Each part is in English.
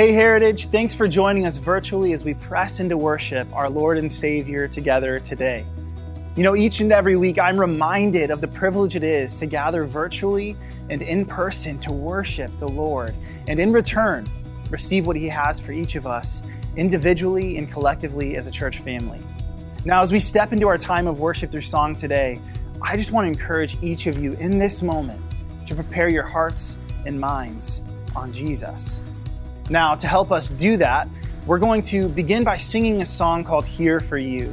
Hey, Heritage, thanks for joining us virtually as we press into worship our Lord and Savior together today. You know, each and every week I'm reminded of the privilege it is to gather virtually and in person to worship the Lord, and in return, receive what He has for each of us individually and collectively as a church family. Now, as we step into our time of worship through song today, I just want to encourage each of you in this moment to prepare your hearts and minds on Jesus. Now, to help us do that, we're going to begin by singing a song called Here for You.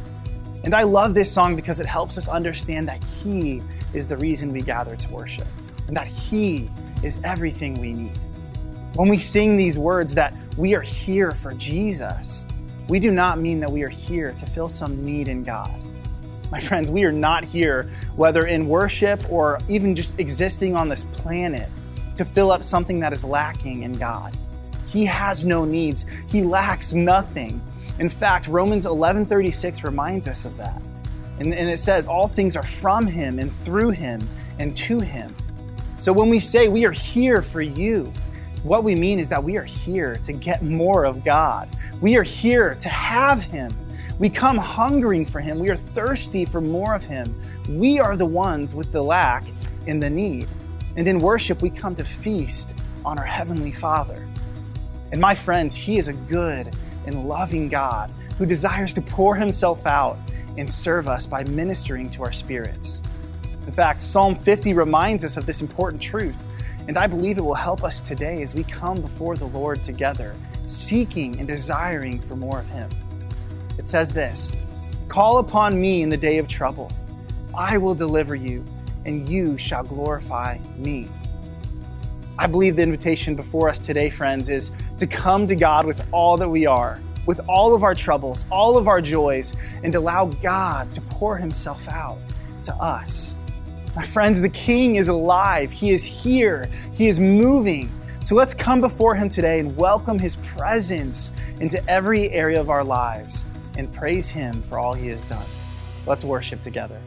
And I love this song because it helps us understand that He is the reason we gather to worship and that He is everything we need. When we sing these words that we are here for Jesus, we do not mean that we are here to fill some need in God. My friends, we are not here, whether in worship or even just existing on this planet, to fill up something that is lacking in God. He has no needs. He lacks nothing. In fact, Romans 11:36 reminds us of that. And, and it says, All things are from him and through him and to him. So when we say we are here for you, what we mean is that we are here to get more of God. We are here to have him. We come hungering for him. We are thirsty for more of him. We are the ones with the lack and the need. And in worship, we come to feast on our Heavenly Father. And my friends, He is a good and loving God who desires to pour Himself out and serve us by ministering to our spirits. In fact, Psalm 50 reminds us of this important truth, and I believe it will help us today as we come before the Lord together, seeking and desiring for more of Him. It says this Call upon me in the day of trouble. I will deliver you, and you shall glorify me. I believe the invitation before us today, friends, is to come to God with all that we are, with all of our troubles, all of our joys, and to allow God to pour Himself out to us. My friends, the King is alive. He is here. He is moving. So let's come before Him today and welcome His presence into every area of our lives and praise Him for all He has done. Let's worship together.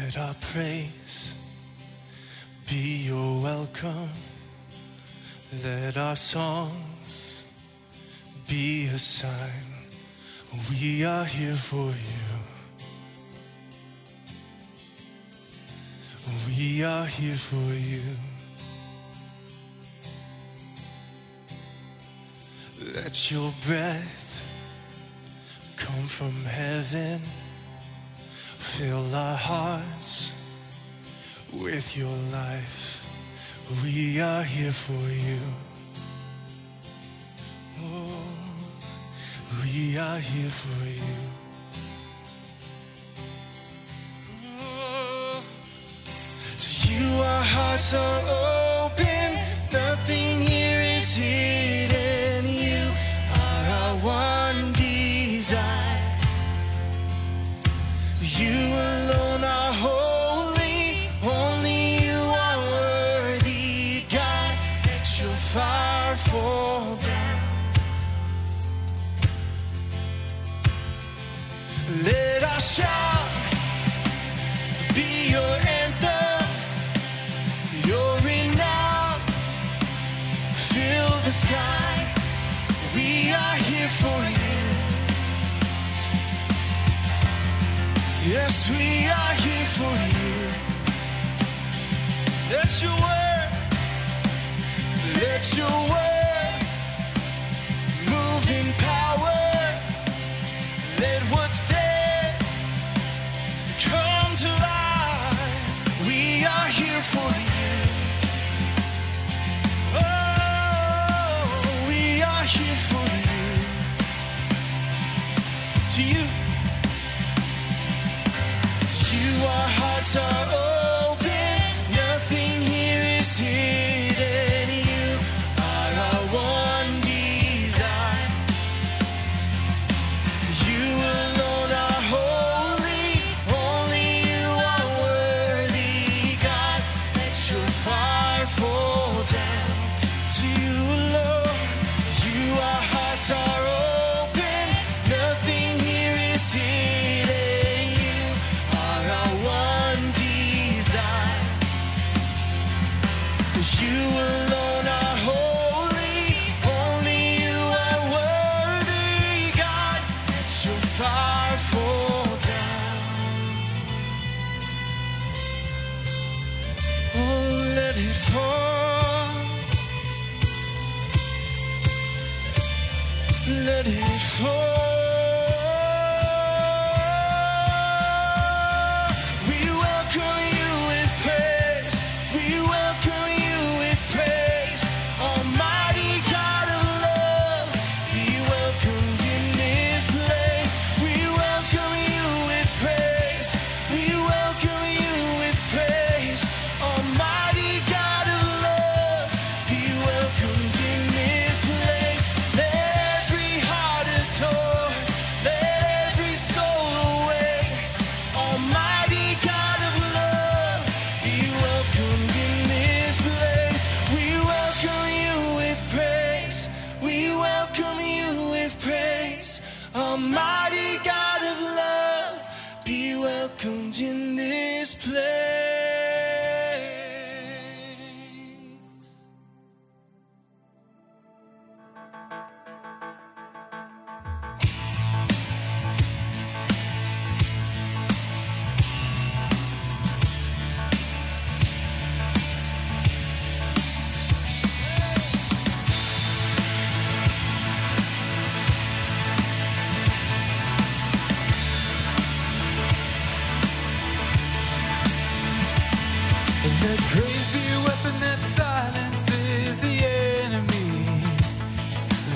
Let our praise be your welcome. Let our songs be a sign we are here for you. We are here for you. Let your breath come from heaven. Fill our hearts with your life. We are here for you. Oh, we are here for you. Oh, to you, our hearts are open. We are here for you. Let your word, let your word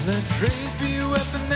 Let praise be a weapon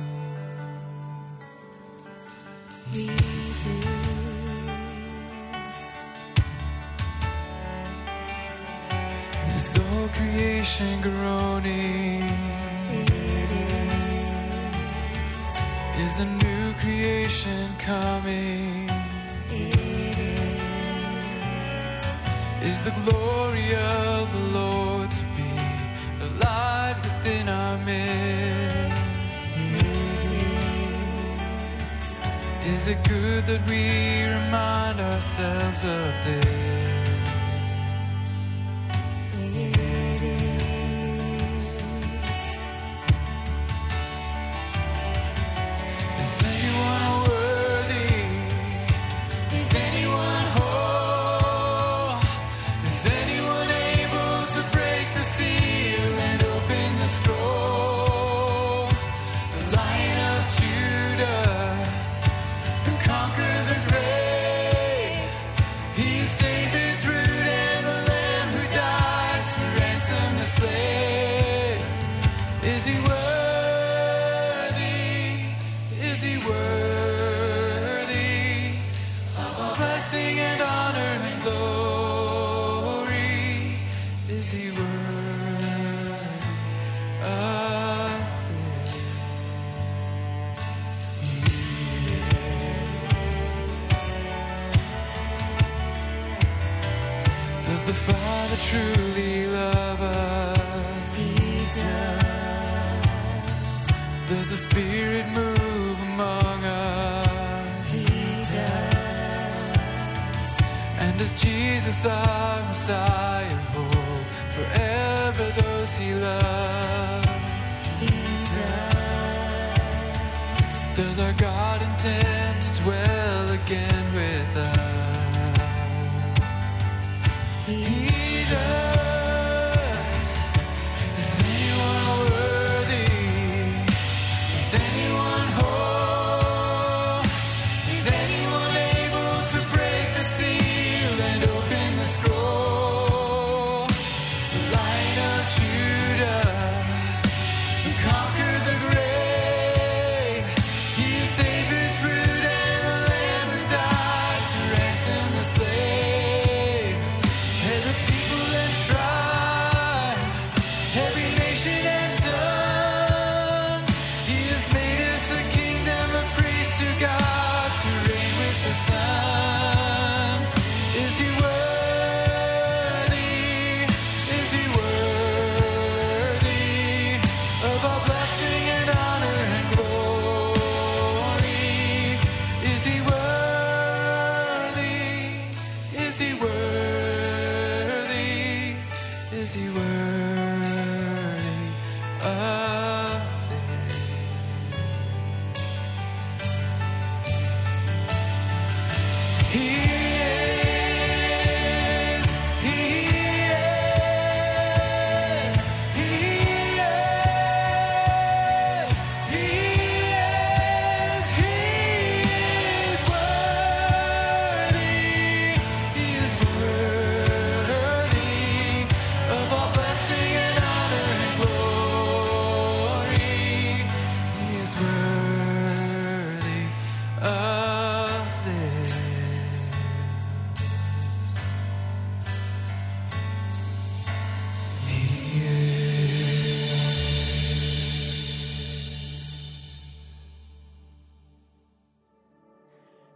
Creation groaning? Is a new creation coming? Is the glory of the Lord to be a light within our midst? Is it good that we remind ourselves of this?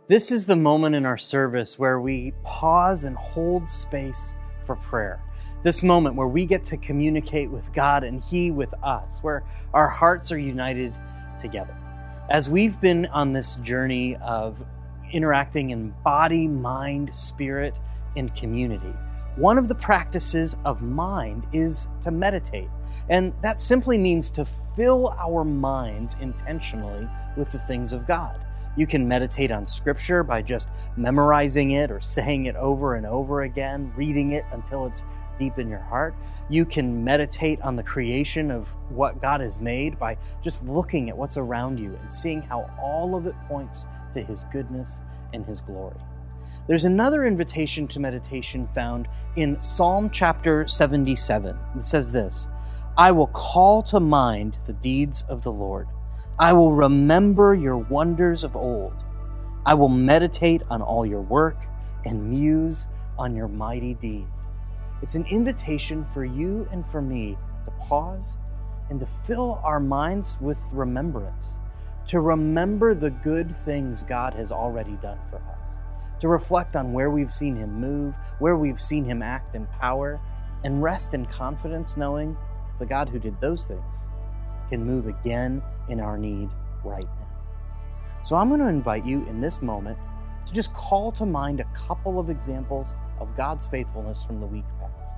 This is the moment in our service where we pause and hold space for prayer. This moment where we get to communicate with God and He with us, where our hearts are united together. As we've been on this journey of interacting in body, mind, spirit, and community, one of the practices of mind is to meditate. And that simply means to fill our minds intentionally with the things of God You can meditate on Scripture by just memorizing it or saying it over and over again, reading it until it's deep in your heart. You can meditate on the creation of what God has made by just looking at what's around you and seeing how all of it points to His goodness and His glory. There's another invitation to meditation found in Psalm chapter 77. It says this I will call to mind the deeds of the Lord. I will remember your wonders of old. I will meditate on all your work and muse on your mighty deeds. It's an invitation for you and for me to pause and to fill our minds with remembrance, to remember the good things God has already done for us, to reflect on where we've seen Him move, where we've seen Him act in power, and rest in confidence knowing the God who did those things can move again in our need right now. So I'm going to invite you in this moment to just call to mind a couple of examples of God's faithfulness from the week past.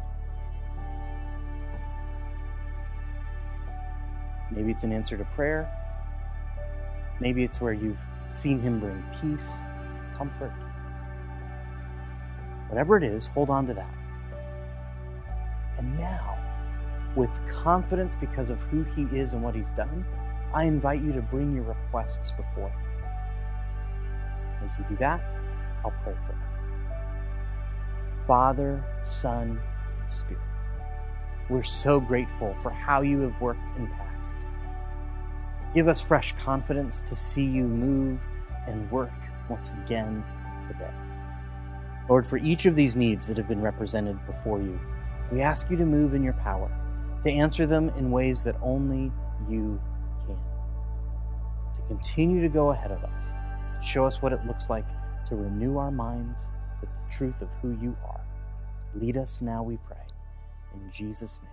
Maybe it's an answer to prayer. Maybe it's where you've seen Him bring peace, comfort. Whatever it is, hold on to that. And now, with confidence because of who He is and what He's done, I invite you to bring your requests before Him. As you do that, I'll pray for us. Father, Son, and Spirit, we're so grateful for how you have worked in past. Give us fresh confidence to see you move and work once again today. Lord, for each of these needs that have been represented before you, we ask you to move in your power, to answer them in ways that only you can, to continue to go ahead of us, to show us what it looks like to renew our minds with the truth of who you are. Lead us now, we pray. In Jesus' name,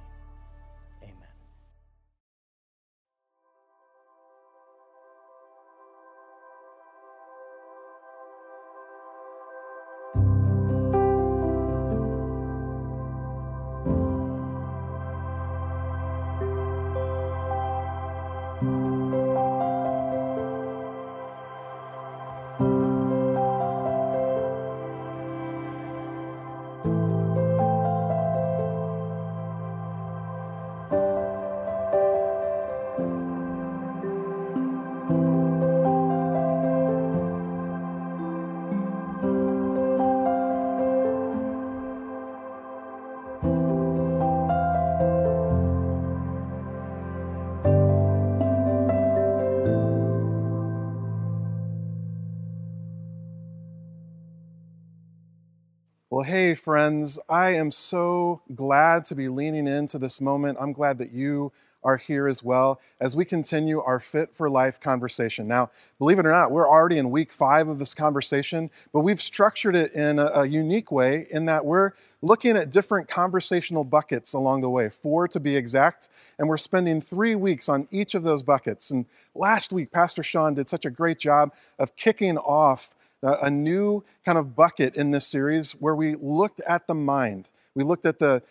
friends, I am so glad to be leaning into this moment. I'm glad that you are here as well as we continue our Fit for Life conversation. Now, believe it or not, we're already in week five of this conversation, but we've structured it in a, a unique way in that we're looking at different conversational buckets along the way, four to be exact, and we're spending three weeks on each of those buckets. And last week, Pastor Sean did such a great job of kicking off a new kind of bucket in this series where we looked at the mind. We looked at the,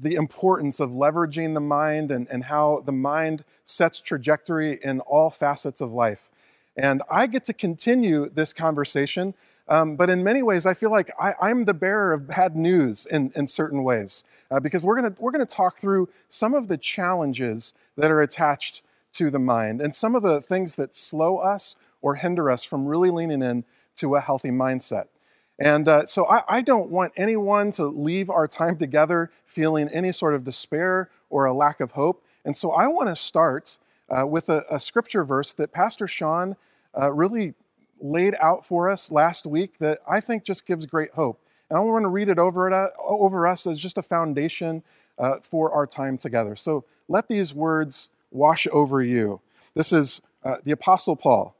the importance of leveraging the mind and, and how the mind sets trajectory in all facets of life. And I get to continue this conversation, um, but in many ways, I feel like I, I'm the bearer of bad news in, in certain ways, uh, because we're gonna, we're gonna talk through some of the challenges that are attached to the mind and some of the things that slow us or hinder us from really leaning in to a healthy mindset. And uh, so I, I don't want anyone to leave our time together feeling any sort of despair or a lack of hope. And so I want to start uh, with a, a scripture verse that Pastor Sean uh, really laid out for us last week that I think just gives great hope. And I want to read it over, it, uh, over us as just a foundation uh, for our time together. So let these words wash over you. This is uh, the Apostle Paul.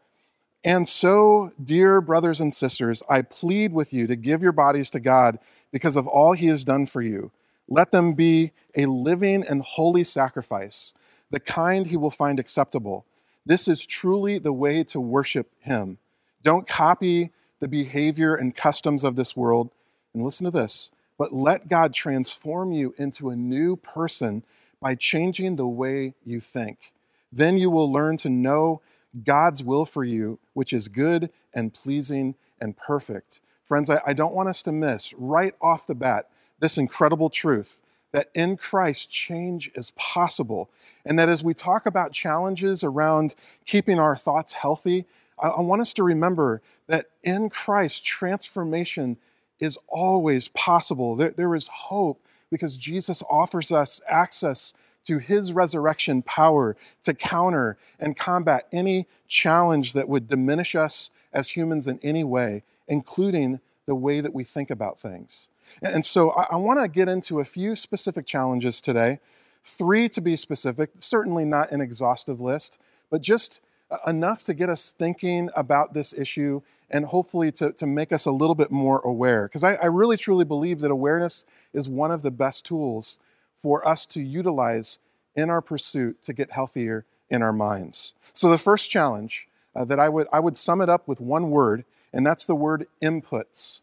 And so, dear brothers and sisters, I plead with you to give your bodies to God because of all he has done for you. Let them be a living and holy sacrifice, the kind he will find acceptable. This is truly the way to worship him. Don't copy the behavior and customs of this world. And listen to this, but let God transform you into a new person by changing the way you think. Then you will learn to know God's will for you, which is good and pleasing and perfect. Friends, I, I don't want us to miss right off the bat this incredible truth that in Christ change is possible. And that as we talk about challenges around keeping our thoughts healthy, I, I want us to remember that in Christ, transformation is always possible. There, there is hope because Jesus offers us access to his resurrection power to counter and combat any challenge that would diminish us as humans in any way, including the way that we think about things. And so I, want to get into a few specific challenges today, three to be specific, certainly not an exhaustive list, but just enough to get us thinking about this issue and hopefully to, to make us a little bit more aware. Because I, I really truly believe that awareness is one of the best tools for us to utilize in our pursuit to get healthier in our minds. So the first challenge uh, that I would I would sum it up with one word, and that's the word inputs.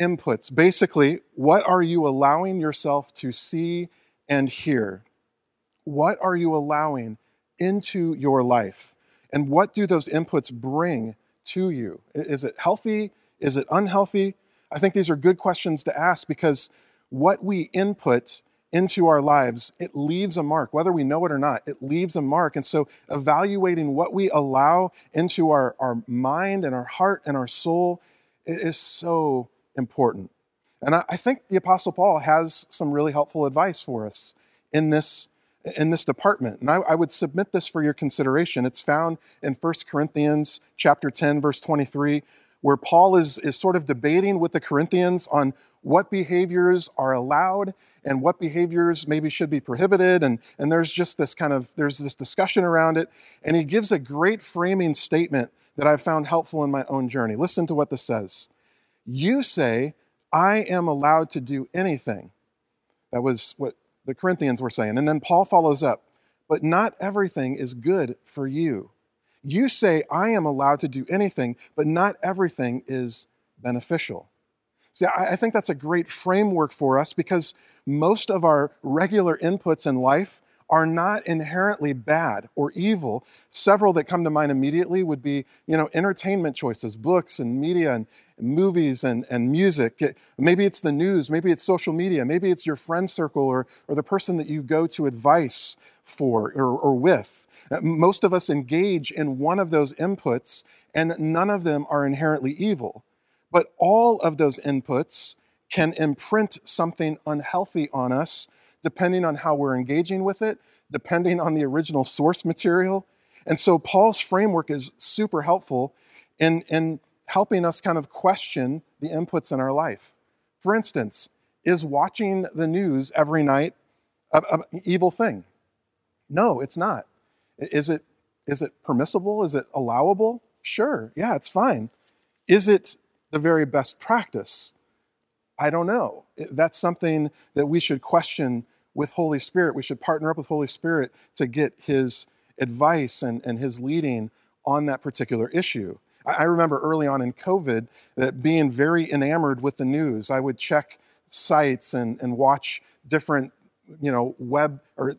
Inputs. Basically, what are you allowing yourself to see and hear? What are you allowing into your life? And what do those inputs bring to you? Is it healthy? Is it unhealthy? I think these are good questions to ask because what we input into our lives, it leaves a mark, whether we know it or not, it leaves a mark. And so, evaluating what we allow into our, our mind and our heart and our soul is so important. And I, I think the Apostle Paul has some really helpful advice for us in this, in this department. And I, I would submit this for your consideration. It's found in 1 Corinthians chapter 10, verse 23, where Paul is, is sort of debating with the Corinthians on what behaviors are allowed and what behaviors maybe should be prohibited. And, and there's just this kind of there's this discussion around it. And he gives a great framing statement that i've found helpful in my own journey. Listen to what this says. You say i am allowed to do anything. That was what the corinthians were saying. And then paul follows up but not everything is good for you you say i am allowed to do anything but not everything is beneficial See, I think that's a great framework for us because most of our regular inputs in life are not inherently bad or evil. Several that come to mind immediately would be, you know, entertainment choices, books and media and movies and, and music. maybe it's the news, maybe it's social media, maybe it's your friend circle or, or the person that you go to advice for or, or with. Uh, most of us engage in one of those inputs, and none of them are inherently evil. But all of those inputs can imprint something unhealthy on us depending on how we're engaging with it, depending on the original source material. And so Paul's framework is super helpful in, in helping us kind of question the inputs in our life. For instance, is watching the news every night an evil thing? No, it's not. Is it, is it permissible? Is it allowable? Sure, yeah, it's fine. Is it the very best practice? I don't know. That's something that we should question with Holy Spirit. We should partner up with Holy Spirit to get His advice and, and His leading on that particular issue. I remember early on in COVID that being very enamored with the news. I would check sites and, and watch different you know web or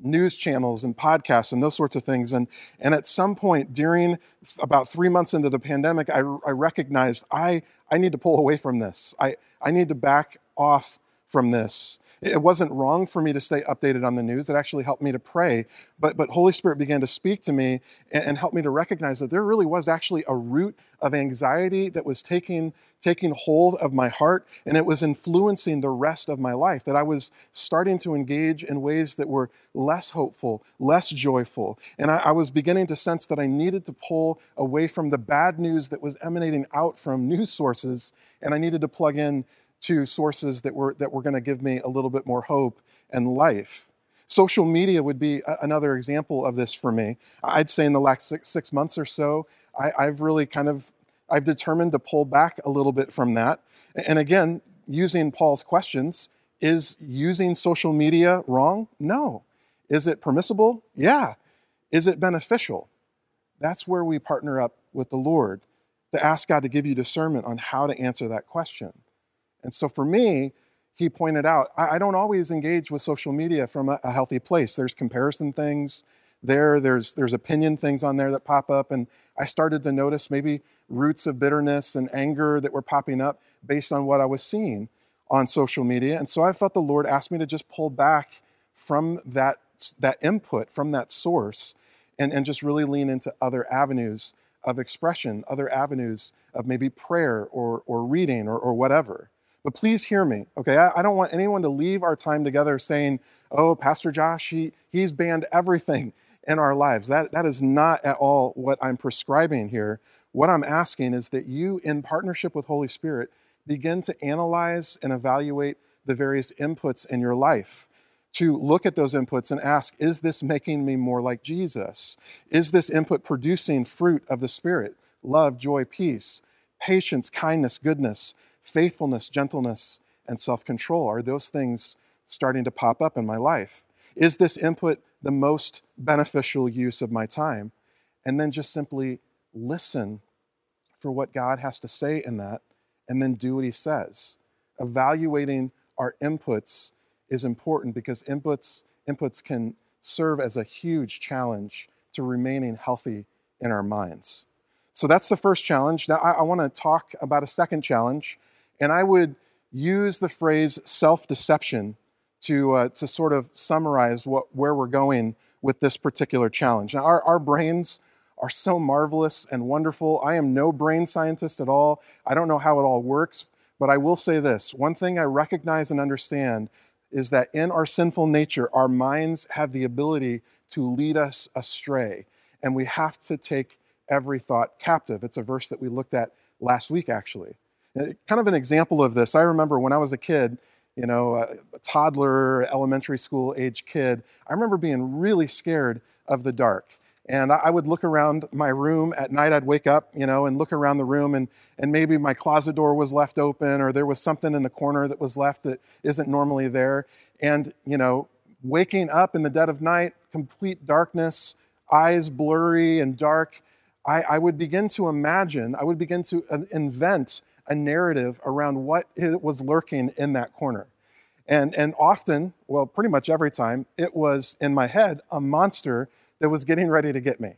news channels and podcasts and those sorts of things. And and at some point during about three months into the pandemic i, I recognized i i need to pull away from this. I i need to back off from this it wasn't wrong for me to stay updated on the news. It actually helped me to pray. But, but Holy Spirit began to speak to me and, and help me to recognize that there really was actually a root of anxiety that was taking, taking hold of my heart and it was influencing the rest of my life. That I was starting to engage in ways that were less hopeful, less joyful. And I, I was beginning to sense that I needed to pull away from the bad news that was emanating out from news sources and I needed to plug in to sources that were, that were going to give me a little bit more hope and life. Social media would be a, another example of this for me. I'd say in the last six, six months or so, I, I've really kind of I've determined to pull back a little bit from that. And again, using Paul's questions, is using social media wrong? No. Is it permissible? Yeah. Is it beneficial? That's where we partner up with the Lord to ask God to give you discernment on how to answer that question. And so for me, he pointed out, I, don't always engage with social media from a, a healthy place. There's comparison things, there. There's, there's opinion things on there that pop up. And I started to notice maybe roots of bitterness and anger that were popping up based on what I was seeing on social media. And so I felt the Lord asked me to just pull back from that, that input, from that source, and, and just really lean into other avenues of expression, other avenues of maybe prayer or, or reading or, or whatever. But please hear me, okay? I, I don't want anyone to leave our time together saying, oh, Pastor Josh, he, he's banned everything in our lives. That, that is not at all what I'm prescribing here. What I'm asking is that you, in partnership with Holy Spirit, begin to analyze and evaluate the various inputs in your life. To look at those inputs and ask, is this making me more like Jesus? Is this input producing fruit of the Spirit? Love, joy, peace, patience, kindness, goodness, faithfulness, gentleness, and self control? Are those things starting to pop up in my life? Is this input the most beneficial use of my time? And then just simply listen for what God has to say in that and then do what He says. Evaluating our inputs is important because inputs, inputs can serve as a huge challenge to remaining healthy in our minds. So that's the first challenge. Now, I, I want to talk about a second challenge, and I would use the phrase self deception to, uh, to sort of summarize what, where we're going with this particular challenge. Now, our, our brains are so marvelous and wonderful. I am no brain scientist at all. I don't know how it all works, but I will say this one thing I recognize and understand is that in our sinful nature, our minds have the ability to lead us astray, and we have to take every thought captive. It's a verse that we looked at last week, actually. Uh, Kind of an example of this, I remember when I was a kid, you know, a a toddler, elementary school age kid, I remember being really scared of the dark. And I I would look around my room at night. I'd wake up, you know, and look around the room, and, and maybe my closet door was left open, or there was something in the corner that was left that isn't normally there. And, you know, waking up in the dead of night, complete darkness, eyes blurry and dark, I, I would begin to imagine, I would begin to uh, invent a narrative around what was lurking in that corner. And, and often, well, pretty much every time, it was in my head a monster that was getting ready to get me.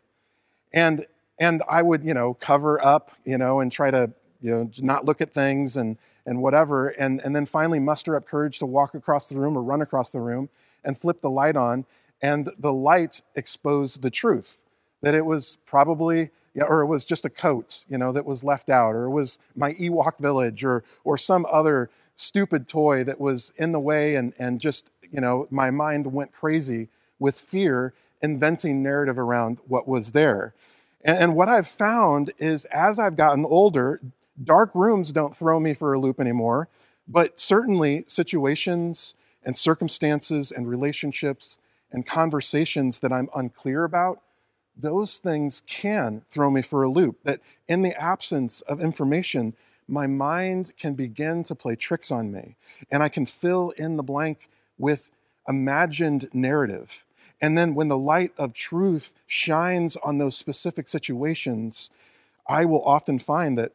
And, and I would, you know, cover up, you know, and try to, you know, not look at things and, and whatever. And, and then finally muster up courage to walk across the room or run across the room and flip the light on. And the light exposed the truth that it was probably, yeah, or it was just a coat, you know, that was left out, or it was my Ewok village, or, or some other stupid toy that was in the way, and, and just, you know, my mind went crazy with fear, inventing narrative around what was there. And, and what I've found is as I've gotten older, dark rooms don't throw me for a loop anymore, but certainly situations and circumstances and relationships and conversations that I'm unclear about those things can throw me for a loop. That in the absence of information, my mind can begin to play tricks on me, and I can fill in the blank with imagined narrative. And then when the light of truth shines on those specific situations, I will often find that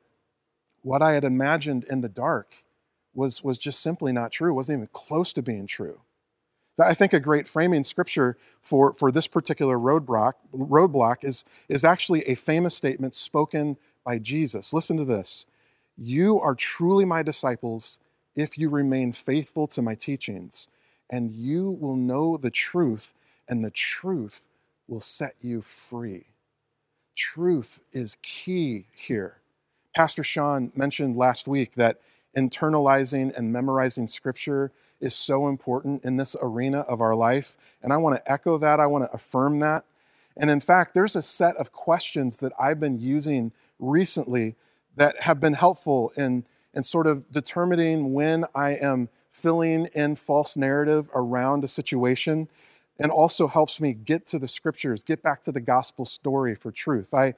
what I had imagined in the dark was, was just simply not true, wasn't even close to being true. I think a great framing scripture for, for this particular roadblock, roadblock is, is actually a famous statement spoken by Jesus. Listen to this You are truly my disciples if you remain faithful to my teachings, and you will know the truth, and the truth will set you free. Truth is key here. Pastor Sean mentioned last week that internalizing and memorizing scripture is so important in this arena of our life. And I want to echo that, I want to affirm that. And in fact, there's a set of questions that I've been using recently that have been helpful in, in sort of determining when I am filling in false narrative around a situation and also helps me get to the scriptures, get back to the gospel story for truth. I,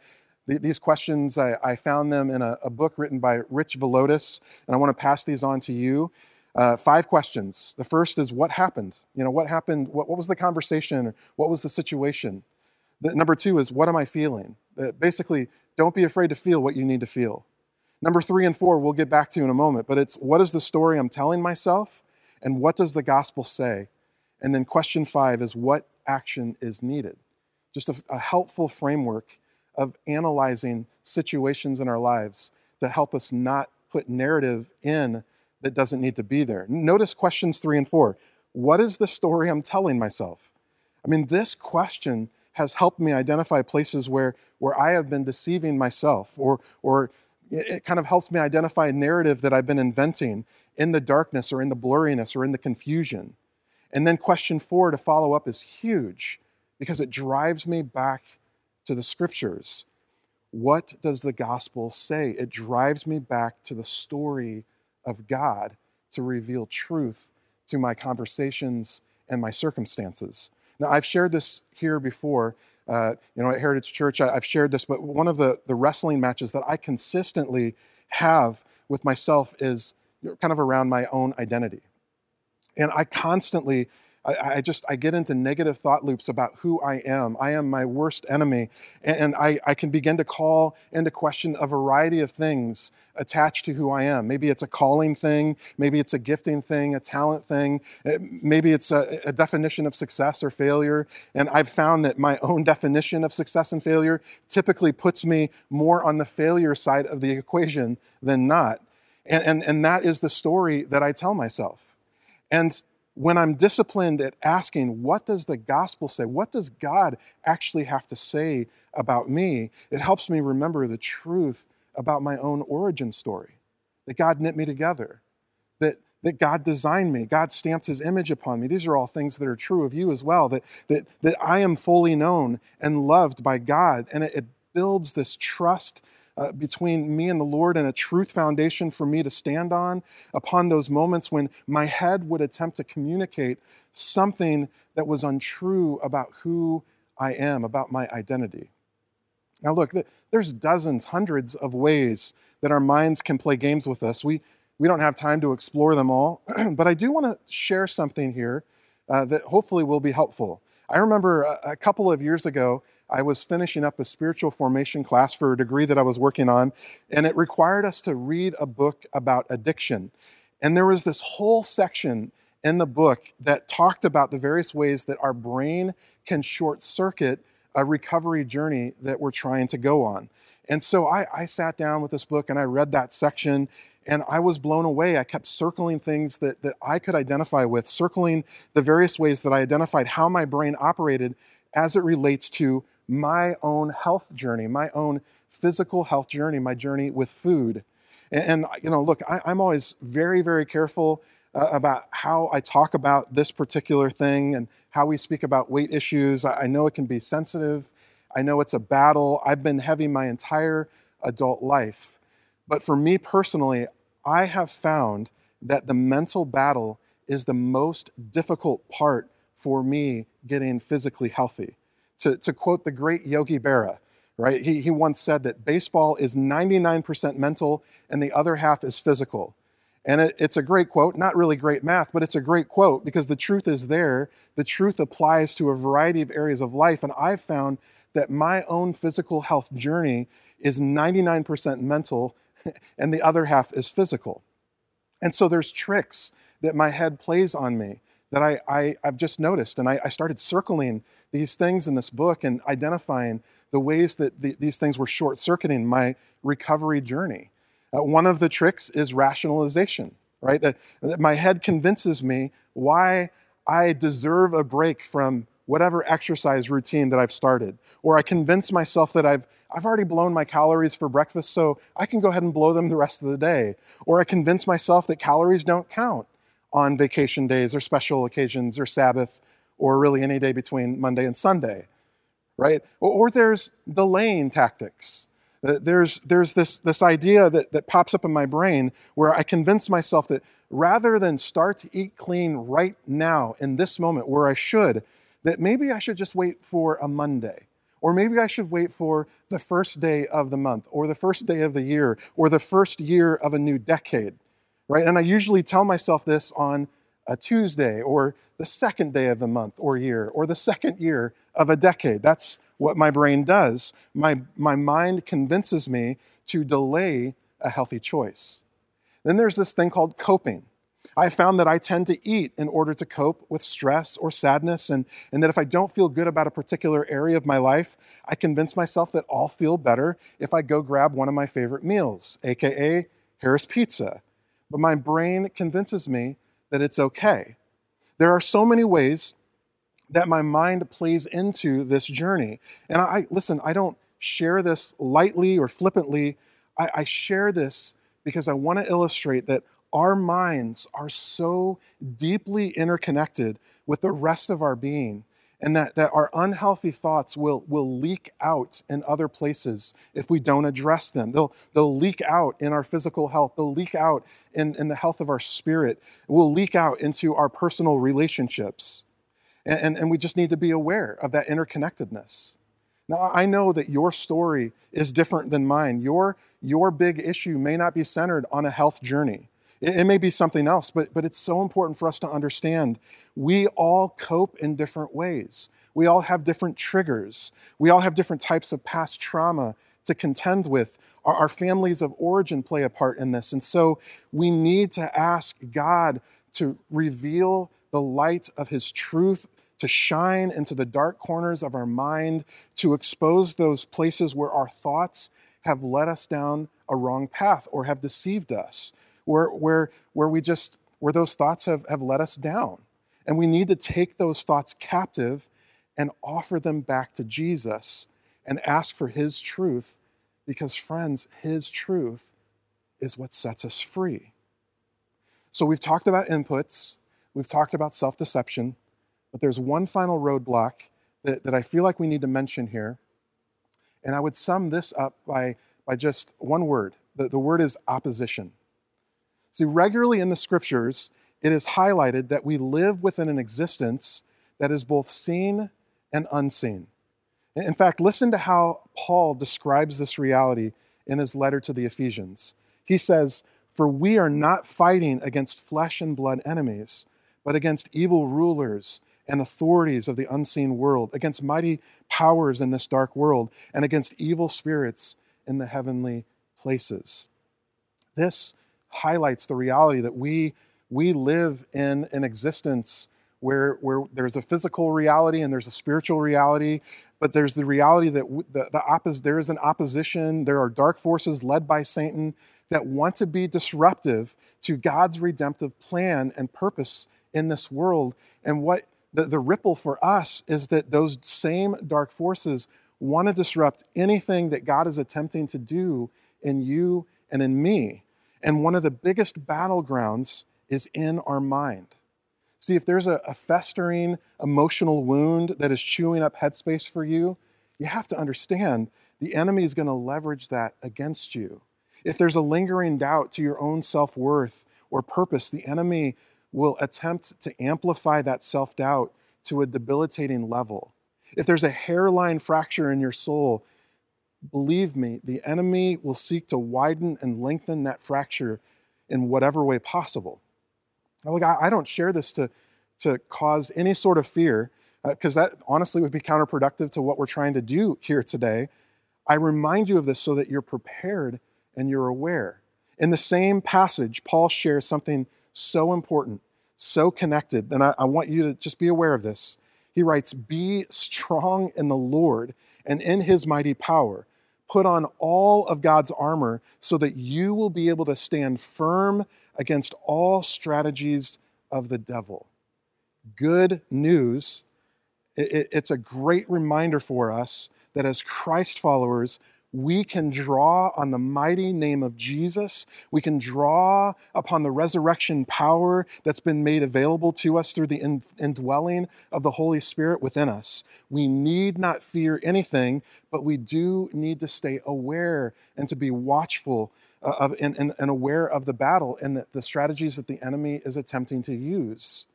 these questions, I, I found them in a, a book written by Rich Villodas, and I want to pass these on to you. Uh, five questions. The first is what happened? You know, what happened? What, what was the conversation? What was the situation? The, number two is what am I feeling? Uh, basically, don't be afraid to feel what you need to feel. Number three and four, we'll get back to in a moment, but it's what is the story I'm telling myself and what does the gospel say? And then question five is what action is needed? just a, a helpful framework of analyzing situations in our lives to help us not put narrative in that doesn't need to be there. Notice questions three and four. What is the story I'm telling myself? I mean, this question has helped me identify places where, where I have been deceiving myself, or, or it kind of helps me identify a narrative that I've been inventing in the darkness, or in the blurriness, or in the confusion. And then question four to follow up is huge because it drives me back to the scriptures. What does the gospel say? It drives me back to the story of God to reveal truth to my conversations and my circumstances. Now, I've shared this here before. Uh, you know, at Heritage Church, I, I've shared this, but one of the, the wrestling matches that I consistently have with myself is kind of around my own identity. And I constantly, I, I just, I get into negative thought loops about who I am. I am my worst enemy. And, I, I can begin to call into question a variety of things attached to who I am. Maybe it's a calling thing, maybe it's a gifting thing, a talent thing, eh, maybe it's a, a definition of success or failure. And I've found that my own definition of success and failure typically puts me more on the failure side of the equation than not. And, and, and that is the story that I tell myself. And when I'm disciplined at asking, what does the gospel say? What does God actually have to say about me? It helps me remember the truth about my own origin story that God knit me together, that, that God designed me, God stamped his image upon me. These are all things that are true of you as well, that, that, that I am fully known and loved by God. And it, it builds this trust uh, between me and the Lord and a truth foundation for me to stand on upon those moments when my head would attempt to communicate something that was untrue about who I am, about my identity. Now, look, there's dozens, hundreds of ways that our minds can play games with us. We, we don't have time to explore them all, but I do want to share something here uh, that hopefully will be helpful. I remember a, a couple of years ago, I was finishing up a spiritual formation class for a degree that I was working on, and it required us to read a book about addiction. And there was this whole section in the book that talked about the various ways that our brain can short circuit a recovery journey that we're trying to go on. And so I, I, sat down with this book and I read that section and I was blown away. I kept circling things that, that I could identify with, circling the various ways that I identified how my brain operated as it relates to my own health journey, my own physical health journey, my journey with food. And, and you know, look, I, I'm always very, very careful uh, about how I talk about this particular thing and how we speak about weight issues. I, I know it can be sensitive. I know it's a battle. I've been heavy my entire adult life. But for me personally, I have found that the mental battle is the most difficult part for me getting physically healthy. To, to quote the great Yogi Berra, right? He, he once said that baseball is 99% mental and the other half is physical. And it, it's a great quote, not really great math, but it's a great quote because the truth is there. The truth applies to a variety of areas of life. And I've found that my own physical health journey is 99% mental and the other half is physical. And so there's tricks that my head plays on me that I, I, have just noticed. And I, I, started circling these things in this book and identifying the ways that the, these things were short circuiting my recovery journey. Uh, one of the tricks is rationalization, right? That, that my head convinces me why I deserve a break from whatever exercise routine that I've started. Or I convince myself that I've, I've already blown my calories for breakfast, so I can go ahead and blow them the rest of the day. Or I convince myself that calories don't count on vacation days or special occasions or Sabbath or really any day between Monday and Sunday, right? Or, or there's delaying tactics. There's, there's this, this idea that, that pops up in my brain where I convince myself that rather than start to eat clean right now in this moment where I should, that maybe I should just wait for a Monday. Or maybe I should wait for the first day of the month, or the first day of the year, or the first year of a new decade, right? And I usually tell myself this on a Tuesday, or the second day of the month or year, or the second year of a decade. That's what my brain does. My, my mind convinces me to delay a healthy choice. Then there's this thing called coping. I found that I tend to eat in order to cope with stress or sadness, and, and that if I don't feel good about a particular area of my life, I convince myself that I'll feel better if I go grab one of my favorite meals, aka Harris Pizza. But my brain convinces me that it's okay. There are so many ways that my mind plays into this journey. And I listen, I don't share this lightly or flippantly. I, I share this because I want to illustrate that our minds are so deeply interconnected with the rest of our being and that, that our unhealthy thoughts will, will leak out in other places if we don't address them. They'll, they'll leak out in our physical health, they'll leak out in, in the health of our spirit, it will leak out into our personal relationships. And, and, and we just need to be aware of that interconnectedness. Now, I know that your story is different than mine. Your, your big issue may not be centered on a health journey. It, it may be something else, but, but it's so important for us to understand we all cope in different ways. We all have different triggers. We all have different types of past trauma to contend with. Our, our families of origin play a part in this. And so we need to ask God to reveal the light of His truth to shine into the dark corners of our mind, to expose those places where our thoughts have led us down a wrong path or have deceived us, where, where, where we just, where those thoughts have, have let us down. And we need to take those thoughts captive and offer them back to Jesus and ask for His truth, because, friends, His truth is what sets us free. So we've talked about inputs, we've talked about self deception. But there's one final roadblock that, that I feel like we need to mention here. And I would sum this up by, by just one word. The, the word is opposition. See, regularly in the scriptures, it is highlighted that we live within an existence that is both seen and unseen. In fact, listen to how Paul describes this reality in his letter to the Ephesians. He says, For we are not fighting against flesh and blood enemies, but against evil rulers and authorities of the unseen world, against mighty powers in this dark world, and against evil spirits in the heavenly places. This highlights the reality that we, we live in an existence where, where there's a physical reality and there's a spiritual reality, but there's the reality that w- the, the oppos- there is an opposition, there are dark forces led by Satan that want to be disruptive to God's redemptive plan and purpose in this world. And what the, the ripple for us is that those same dark forces want to disrupt anything that God is attempting to do in you and in me. And one of the biggest battlegrounds is in our mind. See, if there's a, a festering emotional wound that is chewing up headspace for you, you have to understand the enemy is going to leverage that against you. If there's a lingering doubt to your own self worth or purpose, the enemy will attempt to amplify that self doubt to a debilitating level. If there's a hairline fracture in your soul, believe me, the enemy will seek to widen and lengthen that fracture in whatever way possible. Now, look, I, I don't share this to, to cause any sort of fear, uh, because that honestly would be counterproductive to what we're trying to do here today. I remind you of this so that you're prepared and you're aware. In the same passage, Paul shares something so important, so connected, and I, I want you to just be aware of this. He writes, Be strong in the Lord and in his mighty power. Put on all of God's armor so that you will be able to stand firm against all strategies of the devil. Good news. It- it- It's a great reminder for us that as Christ followers, we can draw on the mighty name of Jesus. We can draw upon the resurrection power that's been made available to us through the indwelling of the Holy Spirit within us. We need not fear anything, but we do need to stay aware and to be watchful uh, of, and, and, and aware of the battle and the, the strategies that the enemy is attempting to use.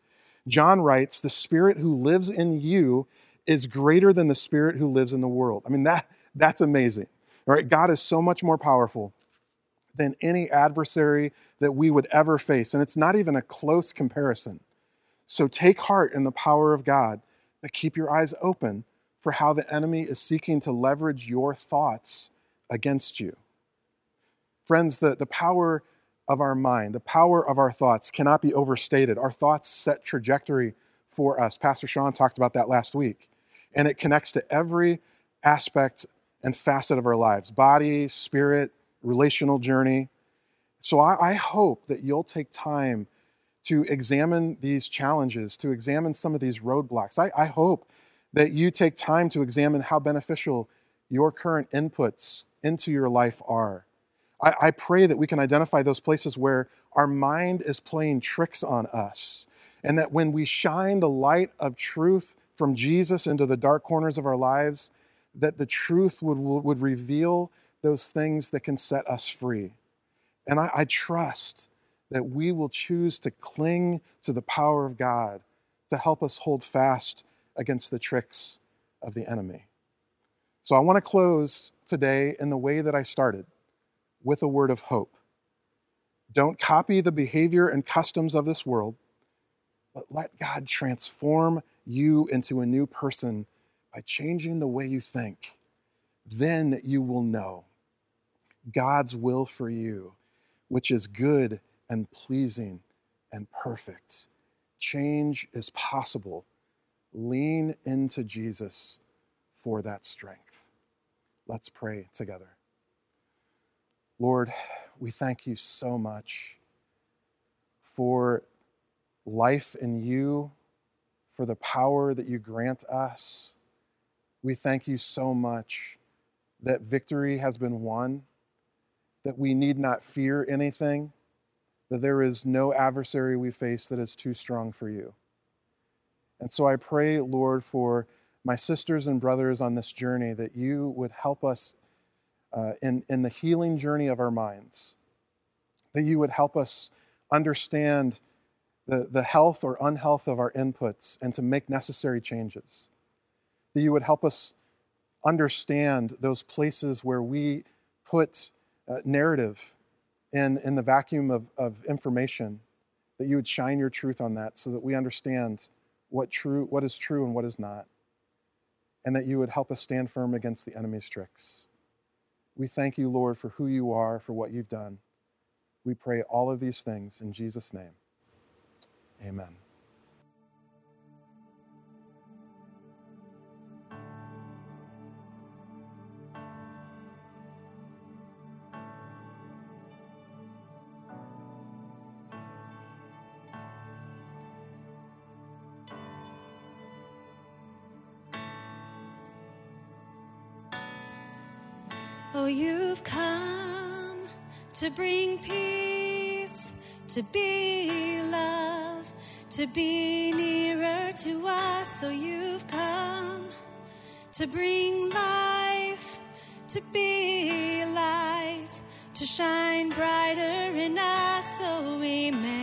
John writes, The spirit who lives in you is greater than the spirit who lives in the world. I mean, that, that's amazing. Right, God is so much more powerful than any adversary that we would ever face. And it's not even a close comparison. So take heart in the power of God, but keep your eyes open for how the enemy is seeking to leverage your thoughts against you. Friends, the, the power of our mind, the power of our thoughts cannot be overstated. Our thoughts set trajectory for us. Pastor Sean talked about that last week. And it connects to every aspect and facet of our lives body, spirit, relational journey. So I, I hope that you'll take time to examine these challenges, to examine some of these roadblocks. I, I hope that you take time to examine how beneficial your current inputs into your life are. I, I pray that we can identify those places where our mind is playing tricks on us, and that when we shine the light of truth from Jesus into the dark corners of our lives, that the truth would, would reveal those things that can set us free. And I, I trust that we will choose to cling to the power of God to help us hold fast against the tricks of the enemy. So I want to close today in the way that I started with a word of hope. Don't copy the behavior and customs of this world, but let God transform you into a new person by changing the way you think. Then you will know God's will for you, which is good and pleasing and perfect. Change is possible. Lean into Jesus for that strength. Let's pray together. Lord, we thank you so much for life in you, for the power that you grant us. We thank you so much that victory has been won, that we need not fear anything, that there is no adversary we face that is too strong for you. And so I pray, Lord, for my sisters and brothers on this journey that you would help us uh, in, in the healing journey of our minds, that you would help us understand the, the health or unhealth of our inputs and to make necessary changes, that you would help us understand those places where we put uh, narrative in, in the vacuum of, of information, that you would shine your truth on that so that we understand what, true, what is true and what is not, and that you would help us stand firm against the enemy's tricks. We thank you, Lord, for who you are, for what you've done. We pray all of these things in Jesus' name. Amen. Oh, you've come to bring peace, to be love, to be nearer to us. Oh, you've come to bring life, to be light, to shine brighter in us. Oh, Emmanuel,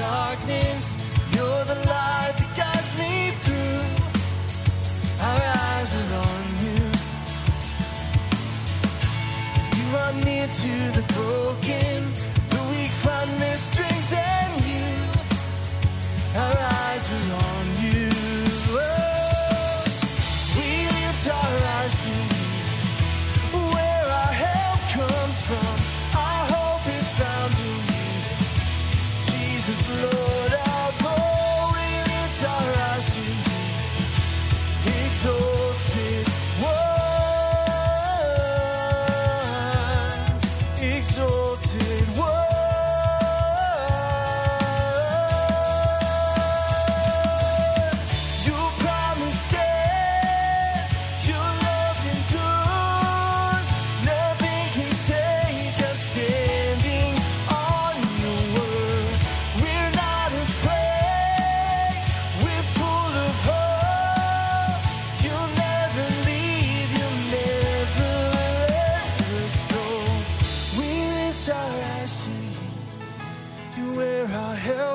darkness. You're the light that guides me through. Our eyes are on you. You are near to the broken. The weak find their strength in you. Our eyes are on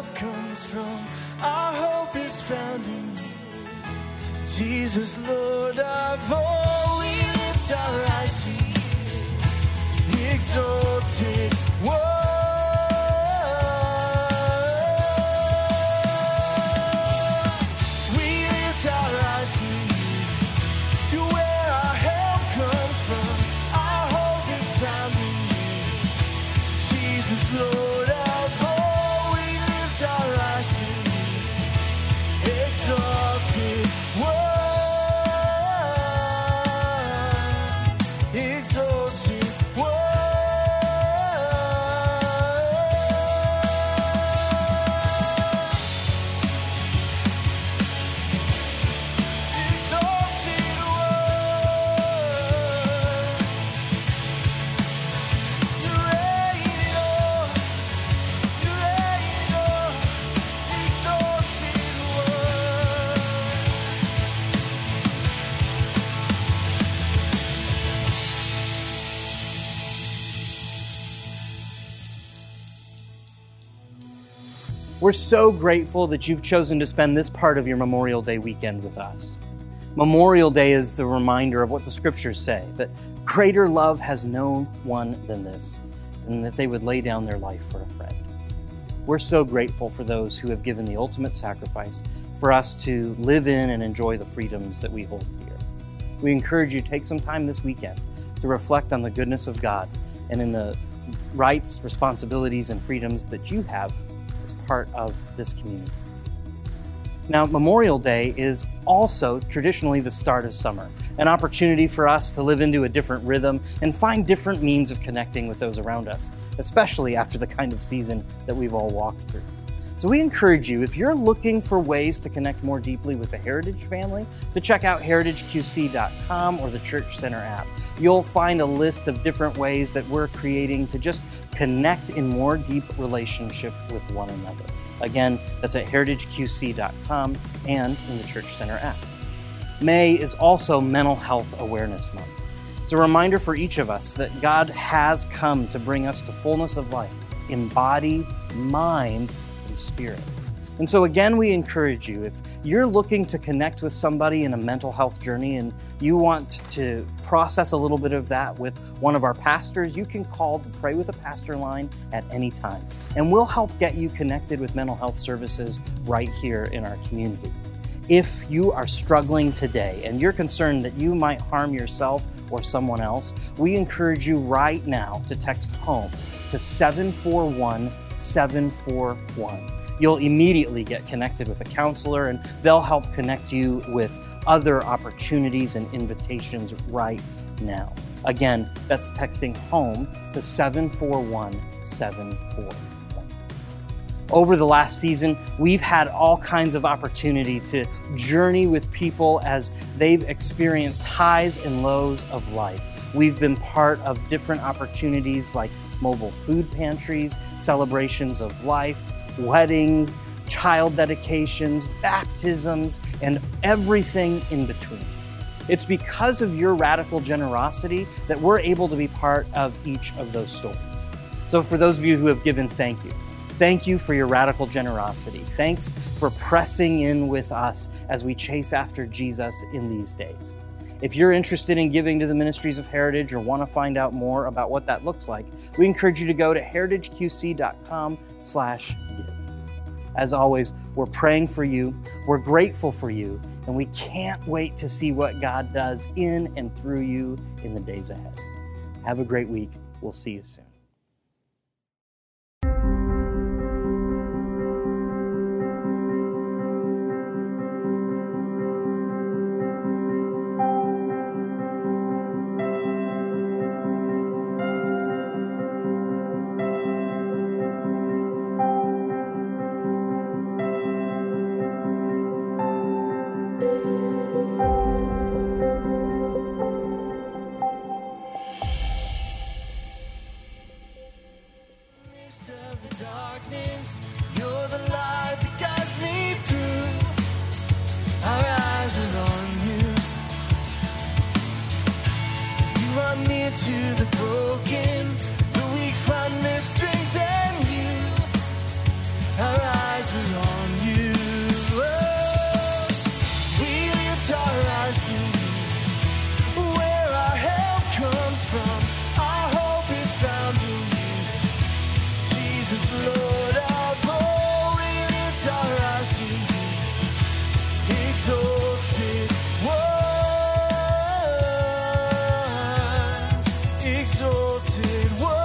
help comes from. Our hope is found in you. Jesus, Lord of all, we lift our eyes to you. Exalted Jesus Lord. We're so grateful that you've chosen to spend this part of your Memorial Day weekend with us. Memorial Day is the reminder of what the scriptures say that greater love has known one than this, and that they would lay down their life for a friend. We're so grateful for those who have given the ultimate sacrifice for us to live in and enjoy the freedoms that we hold dear. We encourage you to take some time this weekend to reflect on the goodness of God and in the rights, responsibilities, and freedoms that you have part of this community. Now, Memorial Day is also traditionally the start of summer, an opportunity for us to live into a different rhythm and find different means of connecting with those around us, especially after the kind of season that we've all walked through. So, we encourage you, if you're looking for ways to connect more deeply with the Heritage family, to check out heritageqc.com or the Church Center app. You'll find a list of different ways that we're creating to just connect in more deep relationship with one another. Again, that's at heritageqc.com and in the Church Center app. May is also Mental Health Awareness Month. It's a reminder for each of us that God has come to bring us to fullness of life in body, mind, and spirit. And so, again, we encourage you if you're looking to connect with somebody in a mental health journey and you want to process a little bit of that with one of our pastors, you can call the Pray with a Pastor line at any time. And we'll help get you connected with mental health services right here in our community. If you are struggling today and you're concerned that you might harm yourself or someone else, we encourage you right now to text HOME to 741 741. You'll immediately get connected with a counselor and they'll help connect you with other opportunities and invitations right now. Again, that's texting HOME to 741 741 over the last season, we've had all kinds of opportunity to journey with people as they've experienced highs and lows of life. We've been part of different opportunities like mobile food pantries, celebrations of life, weddings, child dedications, baptisms, and everything in between. It's because of your radical generosity that we're able to be part of each of those stories. So, for those of you who have given, thank you. Thank you for your radical generosity. Thanks for pressing in with us as we chase after Jesus in these days. If you're interested in giving to the Ministries of Heritage or want to find out more about what that looks like, we encourage you to go to heritageqc.com/give. As always, we're praying for you, we're grateful for you, and we can't wait to see what God does in and through you in the days ahead. Have a great week. We'll see you soon. Exalted one.